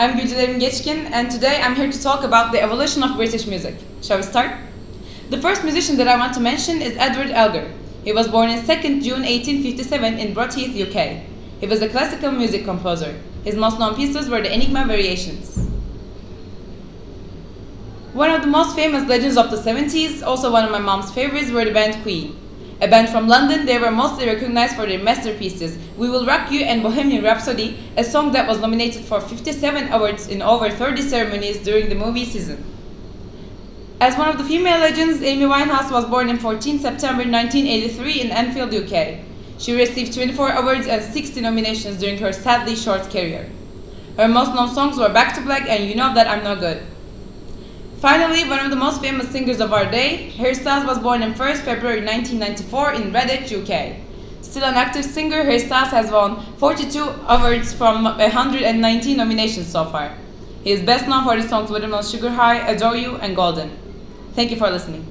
I'm Gülcerim Geçkin, and today I'm here to talk about the evolution of British music. Shall we start? The first musician that I want to mention is Edward Elgar. He was born on 2nd June 1857 in Broadheath, UK. He was a classical music composer. His most known pieces were the Enigma Variations. One of the most famous legends of the 70s, also one of my mom's favorites, were the band Queen. A band from London, they were mostly recognized for their masterpieces We Will Rock You and Bohemian Rhapsody, a song that was nominated for 57 awards in over 30 ceremonies during the movie season. As one of the female legends, Amy Winehouse was born on 14 September 1983 in Enfield, UK. She received 24 awards and 60 nominations during her sadly short career. Her most known songs were Back to Black and You Know That I'm No Good. Finally, one of the most famous singers of our day, Harry Styles was born on 1st February 1994 in Redditch, UK. Still an active singer, Harry Styles has won 42 awards from 119 nominations so far. He is best known for his songs Watermelon Sugar High, Adore You, and Golden. Thank you for listening.